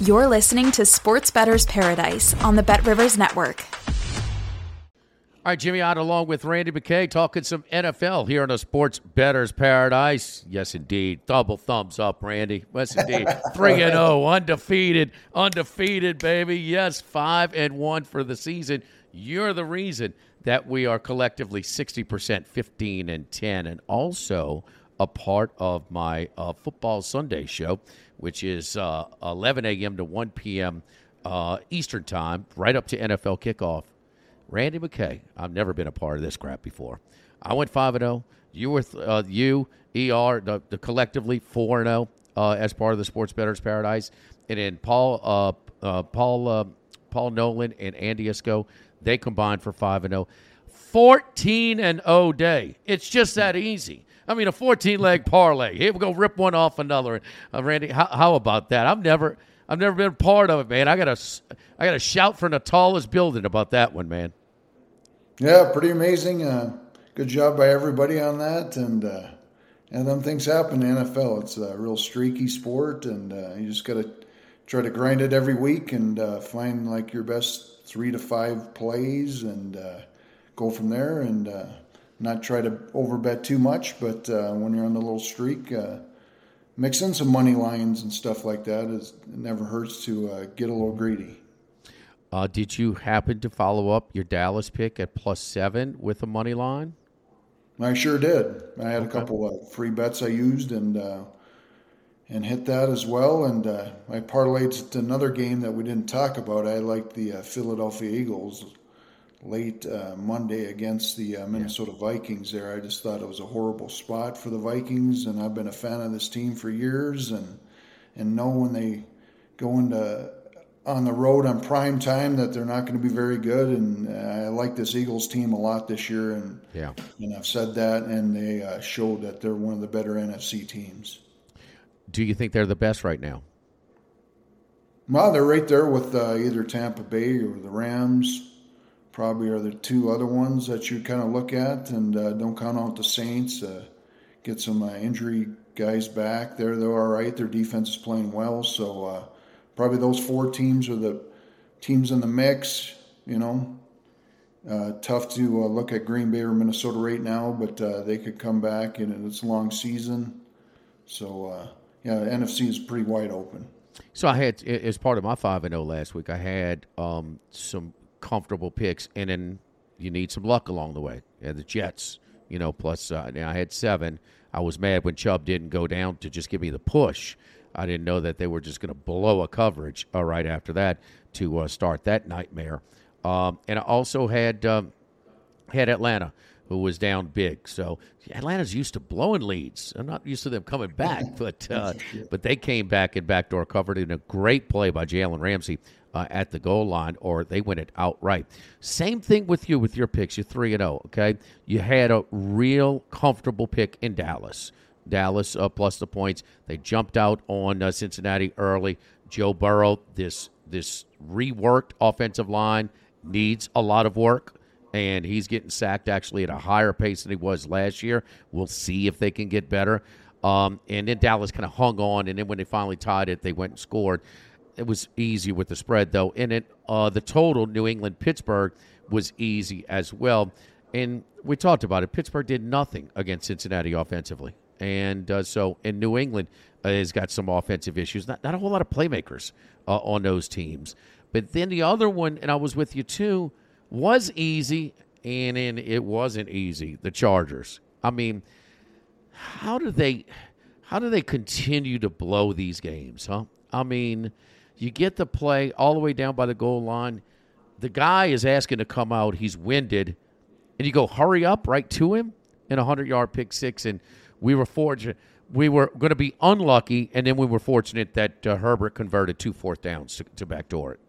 You're listening to Sports Bettor's Paradise on the Bet Rivers Network. All right, Jimmy Ott along with Randy McKay talking some NFL here on the Sports Bettor's Paradise. Yes, indeed. Double thumbs up, Randy. Yes, indeed. 3 and 0, undefeated. Undefeated, baby. Yes, 5 and 1 for the season. You're the reason that we are collectively 60%, 15 and 10, and also a part of my uh, Football Sunday show which is uh, 11 a.m. to 1 p.m. Uh, Eastern Time, right up to NFL kickoff. Randy McKay, I've never been a part of this crap before. I went 5 0. You were, uh, you, ER, the, the collectively 4 0 uh, as part of the Sports Bettors Paradise. And then Paul, uh, Paul, Paul Nolan and Andy Esco, they combined for 5 0. 14 and 0 day. It's just that easy. I mean, a 14 leg parlay. Here we go, rip one off another. Uh, Randy, how, how, about that? I've never, I've never been part of it, man. I got to, I got to shout from the tallest building about that one, man. Yeah, pretty amazing. Uh, good job by everybody on that, and uh, and then things happen in NFL. It's a real streaky sport, and uh, you just got to try to grind it every week and uh, find like your best three to five plays and uh, go from there and not try to overbet too much, but uh, when you're on the little streak, uh, mix in some money lines and stuff like that. Is, it never hurts to uh, get a little greedy. Uh, did you happen to follow up your Dallas pick at plus seven with a money line? I sure did. I had okay. a couple of free bets I used and uh, and hit that as well. And uh, I parlayed another game that we didn't talk about. I liked the Philadelphia Eagles late uh, Monday against the uh, Minnesota yeah. Vikings there. I just thought it was a horrible spot for the Vikings, and I've been a fan of this team for years, and and know when they go into on the road on prime time that they're not going to be very good. And uh, I like this Eagles team a lot this year, and yeah, and I've said that, and they uh, showed that they're one of the better NFC teams. Do you think they're the best right now? Well, they're right there with uh, either Tampa Bay or the Rams probably are the two other ones that you kind of look at, and uh, don't count out the Saints. Uh, get some uh, injury guys back. They're they're all right. Their defense is playing well, so uh, probably those four teams are the teams in the mix. You know, uh, tough to uh, look at Green Bay or Minnesota right now, but they could come back, and it's a long season. So yeah, NFC is pretty wide open. So I had, as part of my five and zero oh last week, I had um, some comfortable picks, and then you need some luck along the way. Yeah, the Jets, you know, plus uh, I had seven. I was mad when Chubb didn't go down to just give me the push. I didn't know that they were just going to blow a coverage uh, right after that to uh, start that nightmare. Um, and I also had um, had Atlanta, who was down big. So Atlanta's used to blowing leads. I'm not used to them coming back, but uh, but they came back and backdoor covered in a great play by Jalen Ramsey uh, at the goal line, or they win it outright. Same thing with you with your picks. You're three and zero. Oh, okay, you had a real comfortable pick in Dallas. Dallas uh, plus the points. They jumped out on uh, Cincinnati early. Joe Burrow, this this reworked offensive line needs a lot of work, and he's getting sacked actually at a higher pace than he was last year. We'll see if they can get better. Um, and then Dallas kind of hung on, and then when they finally tied it, they went and scored. It was easy with the spread, though. In it, uh, the total New England Pittsburgh was easy as well. And we talked about it. Pittsburgh did nothing against Cincinnati offensively. And uh, so, in New England uh, has got some offensive issues. Not, not a whole lot of playmakers uh, on those teams. But then the other one, and I was with you too, was easy. and, and it wasn't easy. The Chargers. I mean, how do they how do they continue to blow these games, huh? I mean, you get the play all the way down by the goal line. The guy is asking to come out. He's winded, and you go hurry up right to him in a hundred yard pick six. And we were fortunate. We were going to be unlucky, and then we were fortunate that uh, Herbert converted two fourth downs to, to backdoor it.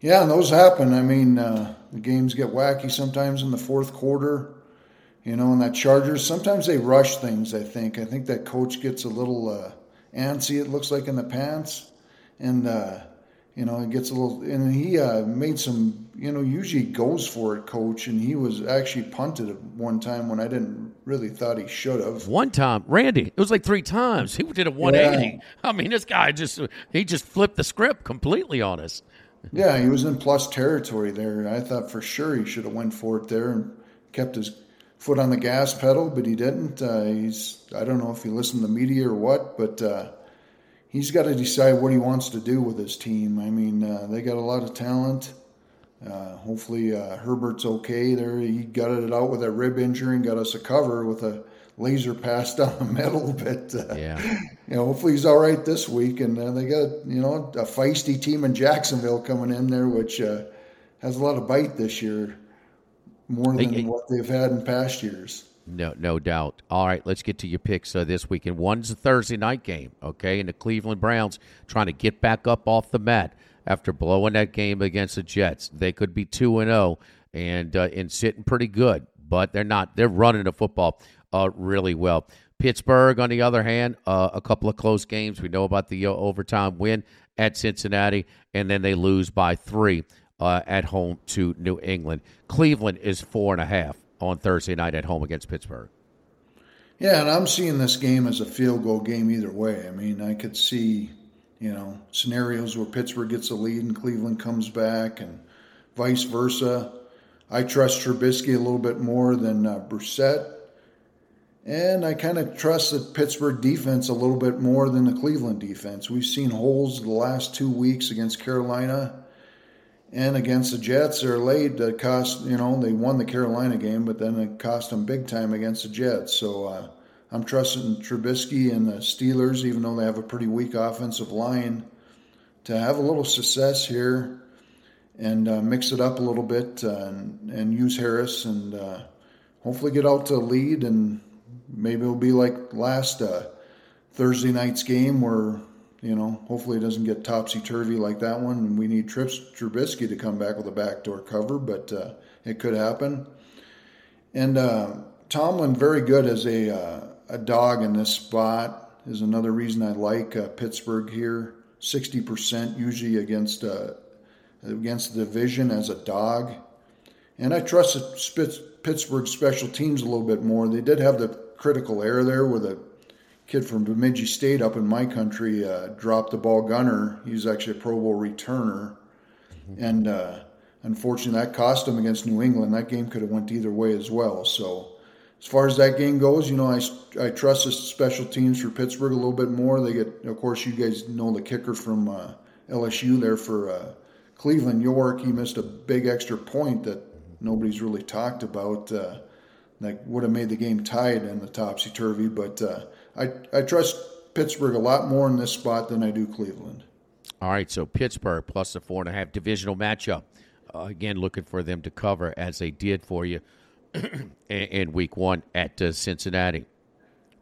Yeah, and those happen. I mean, uh, the games get wacky sometimes in the fourth quarter. You know, and that Chargers sometimes they rush things. I think. I think that coach gets a little uh, antsy. It looks like in the pants, and uh, you know, it gets a little. And he uh, made some. You know, usually goes for it, coach, and he was actually punted at one time when I didn't really thought he should have. One time, Randy, it was like three times. He did a 180. Yeah. I mean, this guy just he just flipped the script completely on us. Yeah, he was in plus territory there. I thought for sure he should have went for it there and kept his foot on the gas pedal, but he didn't. Uh, he's I don't know if he listened to the media or what, but uh, he's got to decide what he wants to do with his team. I mean, uh, they got a lot of talent. Uh, hopefully uh, Herbert's okay there. He gutted it out with a rib injury and got us a cover with a laser pass down the middle. But uh, yeah, you know, hopefully he's all right this week. And they got you know a feisty team in Jacksonville coming in there, which has a lot of bite this year more than what they've had in past years. No, no doubt. All right, let's get to your picks uh, this weekend. One's a Thursday night game, okay, and the Cleveland Browns trying to get back up off the mat after blowing that game against the Jets. They could be two and zero oh and uh, and sitting pretty good, but they're not. They're running the football uh, really well. Pittsburgh, on the other hand, uh, a couple of close games. We know about the uh, overtime win at Cincinnati, and then they lose by three uh, at home to New England. Cleveland is four and a half on Thursday night at home against Pittsburgh. Yeah, and I'm seeing this game as a field goal game either way. I mean, I could see, you know, scenarios where Pittsburgh gets a lead and Cleveland comes back, and vice versa. I trust Trubisky a little bit more than uh, Brissett, and I kind of trust the Pittsburgh defense a little bit more than the Cleveland defense. We've seen holes the last two weeks against Carolina and against the Jets, they're late. That cost you know they won the Carolina game, but then it cost them big time against the Jets. So uh, I'm trusting Trubisky and the Steelers, even though they have a pretty weak offensive line, to have a little success here and uh, mix it up a little bit uh, and, and use Harris and uh, hopefully get out to lead and maybe it'll be like last uh, Thursday night's game where you know, hopefully it doesn't get topsy turvy like that one. And we need Trips Trubisky to come back with a backdoor cover, but uh, it could happen. And uh, Tomlin, very good as a uh, a dog in this spot, is another reason I like uh, Pittsburgh here. Sixty percent usually against uh, against the division as a dog, and I trust Pittsburgh special teams a little bit more. They did have the critical error there with a kid from Bemidji State up in my country uh, dropped the ball Gunner. He was actually a Pro Bowl returner, and uh, unfortunately that cost him against New England. That game could have went either way as well. So as far as that game goes, you know I, I trust the special teams for Pittsburgh a little bit more. They get of course you guys know the kicker from uh, LSU there for uh, Cleveland York. He missed a big extra point that nobody's really talked about. Uh, that would have made the game tied in the topsy turvy, but uh, I, I trust Pittsburgh a lot more in this spot than I do Cleveland. All right, so Pittsburgh plus the four and a half divisional matchup. Uh, again, looking for them to cover as they did for you in week one at uh, Cincinnati.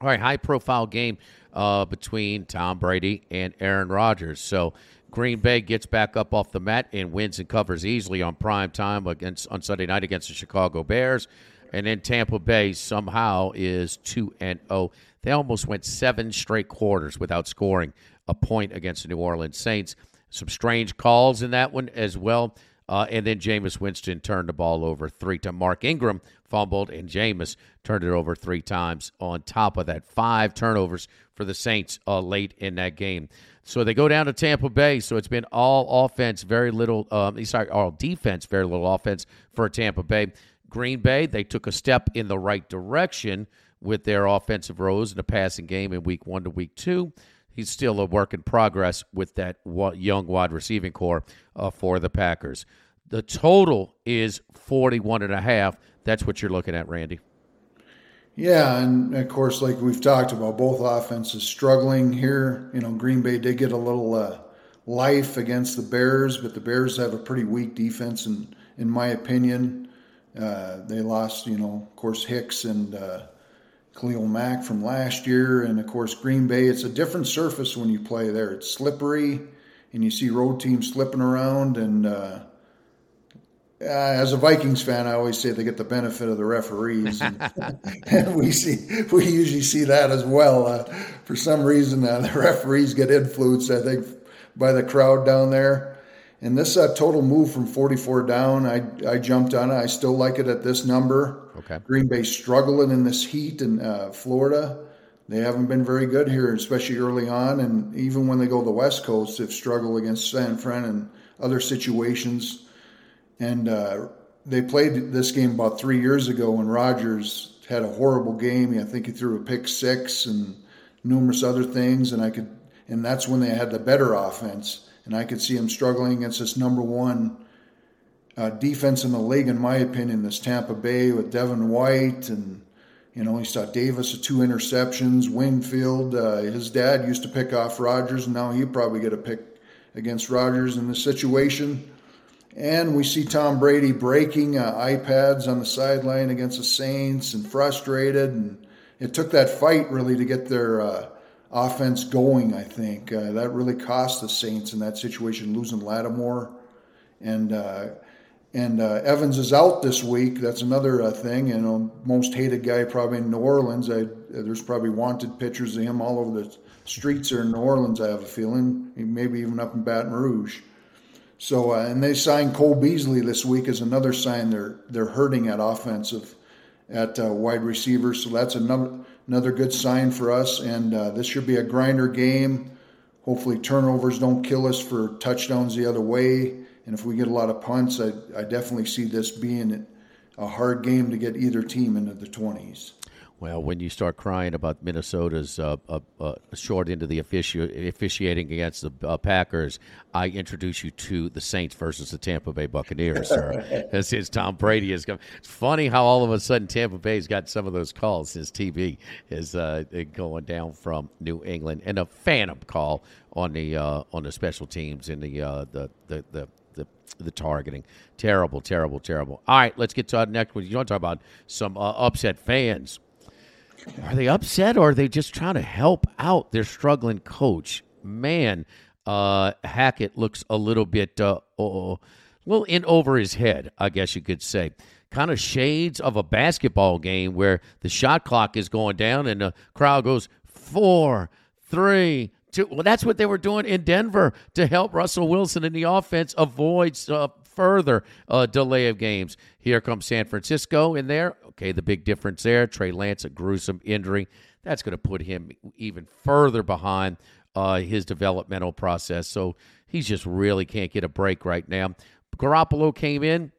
All right, high profile game uh, between Tom Brady and Aaron Rodgers. So Green Bay gets back up off the mat and wins and covers easily on prime time against on Sunday night against the Chicago Bears. And then Tampa Bay somehow is 2 and 0. They almost went seven straight quarters without scoring a point against the New Orleans Saints. Some strange calls in that one as well. Uh, and then Jameis Winston turned the ball over three times. Mark Ingram fumbled, and Jameis turned it over three times. On top of that, five turnovers for the Saints uh, late in that game. So they go down to Tampa Bay. So it's been all offense, very little. Um, sorry, all defense, very little offense for Tampa Bay. Green Bay, they took a step in the right direction with their offensive rows in the passing game in week one to week two. He's still a work in progress with that young wide receiving corps uh, for the Packers. The total is 41 and a half. That's what you're looking at, Randy. Yeah, and of course, like we've talked about, both offenses struggling here. You know, Green Bay did get a little uh, life against the Bears, but the Bears have a pretty weak defense, in in my opinion. Uh, they lost, you know, of course, Hicks and uh, Khalil Mack from last year, and of course, Green Bay. It's a different surface when you play there. It's slippery, and you see road teams slipping around, and uh, as a Vikings fan, I always say they get the benefit of the referees, and, and we see we usually see that as well. Uh, for some reason, uh, the referees get influenced, I think, by the crowd down there. And this uh, total move from 44 down, I I jumped on it. I still like it at this number. Okay. Green Bay struggling in this heat in uh, Florida. They haven't been very good here, especially early on, and even when they go to the West Coast, they've struggled against San Fran and other situations and uh, they played this game about three years ago when Rodgers had a horrible game. I think he threw a pick six and numerous other things, and I could, and that's when they had the better offense, and I could see him struggling against this number one uh, defense in the league, in my opinion, this Tampa Bay with Devin White and. You know, he saw Davis with two interceptions. Winfield, uh, his dad used to pick off Rodgers, and now he'll probably get a pick against Rodgers in this situation. And we see Tom Brady breaking uh, iPads on the sideline against the Saints and frustrated. And it took that fight really to get their uh, offense going, I think. Uh, that really cost the Saints in that situation, losing Lattimore. And uh, and uh, Evans is out this week. That's another uh, thing. You know, most hated guy probably in New Orleans. I, there's probably wanted pictures of him all over the streets there in New Orleans. I have a feeling, maybe even up in Baton Rouge. So uh, and they signed Cole Beasley this week as another sign they're they're hurting at offensive at uh, wide receiver. So that's another another good sign for us. And uh, this should be a grinder game. Hopefully turnovers don't kill us for touchdowns the other way. And if we get a lot of punts, I, I definitely see this being a hard game to get either team into the 20s. Well, when you start crying about Minnesota's uh, uh, uh, short into the offici- officiating against the uh, Packers, I introduce you to the Saints versus the Tampa Bay Buccaneers, sir. this is Tom Brady is coming. It's funny how all of a sudden Tampa Bay's got some of those calls. His TV is uh, going down from New England, and a phantom call on the uh, on the special teams in the the the, the the the targeting. Terrible, terrible, terrible. All right, let's get to our next one. You want to talk about some uh, upset fans? Are they upset or are they just trying to help out their struggling coach? Man, uh, Hackett looks a little bit, uh, oh, well, in over his head, I guess you could say. Kind of shades of a basketball game where the shot clock is going down and the crowd goes four, three, two. Well, that's what they were doing in Denver to help Russell Wilson in the offense avoid uh, further uh, delay of games. Here comes San Francisco in there. Okay, the big difference there Trey Lance, a gruesome injury. That's going to put him even further behind uh, his developmental process. So he's just really can't get a break right now. Garoppolo came in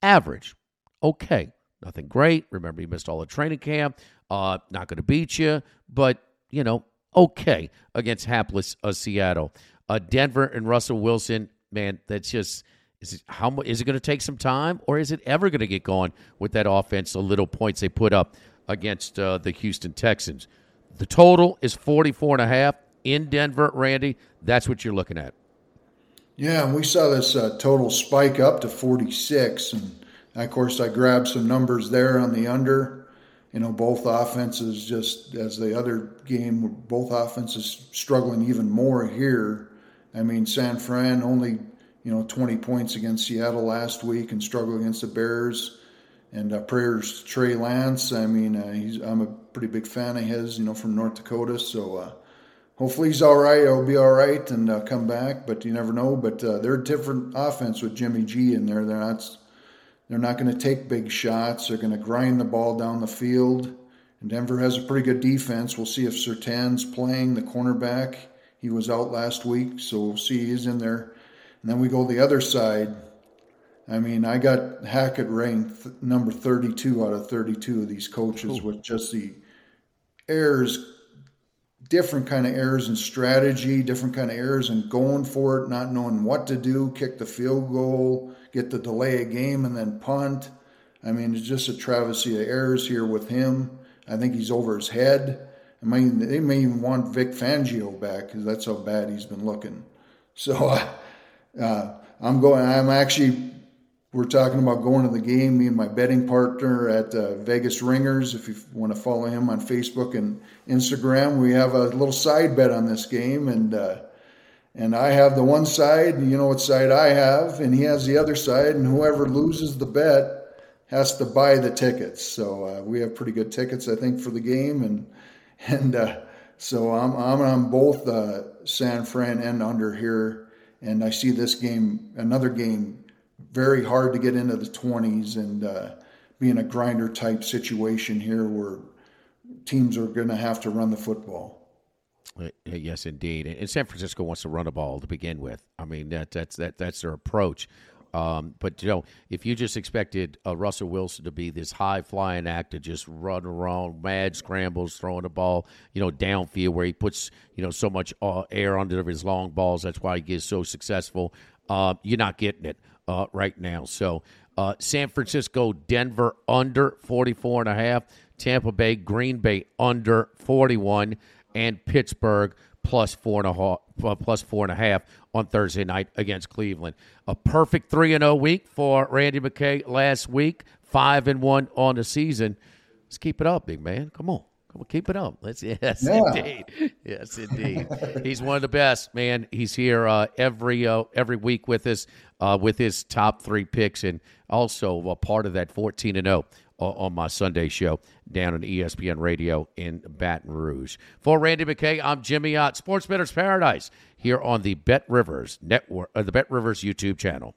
average. Okay, nothing great. Remember, he missed all the training camp. Uh, not going to beat you, but, you know, okay against hapless uh, Seattle. Uh, Denver and Russell Wilson, man, that's just – is it, how is it going to take some time, or is it ever going to get going with that offense? The little points they put up against uh, the Houston Texans. The total is 44 and a half in Denver, Randy. That's what you're looking at. Yeah, and we saw this uh, total spike up to 46, and of course I grabbed some numbers there on the under. You know, both offenses just as the other game, both offenses struggling even more here. I mean, San Fran only you know, 20 points against Seattle last week and struggle against the Bears. And uh, prayers to Trey Lance. I mean, uh, he's, I'm a pretty big fan of his, you know, from North Dakota. So uh, hopefully he's all right. He'll be all right and uh, come back, but you never know. But uh, they're a different offense with Jimmy G in there. They're not, they're not going to take big shots. They're going to grind the ball down the field. And Denver has a pretty good defense. We'll see if Surtain's playing the cornerback. He was out last week, so we'll see he's in there and then we go the other side. I mean, I got Hackett ranked number 32 out of 32 of these coaches with just the errors, different kind of errors in strategy, different kind of errors in going for it, not knowing what to do, kick the field goal, get the delay a game and then punt. I mean, it's just a travesty of errors here with him. I think he's over his head. I mean, they may even want Vic Fangio back because that's how bad he's been looking. So uh, uh, I'm going. I'm actually. We're talking about going to the game. Me and my betting partner at uh, Vegas Ringers. If you want to follow him on Facebook and Instagram, we have a little side bet on this game, and uh, and I have the one side. And you know what side I have, and he has the other side. And whoever loses the bet has to buy the tickets. So uh, we have pretty good tickets, I think, for the game, and and uh, so I'm I'm on both uh, San Fran and under here, and I see this game, another game, very hard to get into the 20s and uh, being a grinder type situation here where teams are going to have to run the football. Yes, indeed. And San Francisco wants to run a ball to begin with. I mean, that, that's that that's their approach. Um, but you know, if you just expected uh, Russell Wilson to be this high flying actor, just run around, mad scrambles, throwing the ball, you know, downfield where he puts you know so much uh, air under his long balls, that's why he gets so successful. Uh, you're not getting it uh, right now. So uh, San Francisco, Denver under 44 and a half, Tampa Bay, Green Bay under 41, and Pittsburgh plus four and a half, plus four and a half on Thursday night against Cleveland. A perfect three and zero week for Randy McKay last week. Five and one on the season. Let's keep it up, big man. Come on. Come on, keep it up. Let's yes, yeah. indeed, yes, indeed. He's one of the best, man. He's here uh, every uh, every week with us uh, with his top three picks, and also a part of that fourteen and zero on my Sunday show down on ESPN Radio in Baton Rouge. For Randy McKay, I'm Jimmy Ott, Sports Bettor's Paradise, here on the Bet Rivers Network, uh, the Bet Rivers YouTube channel.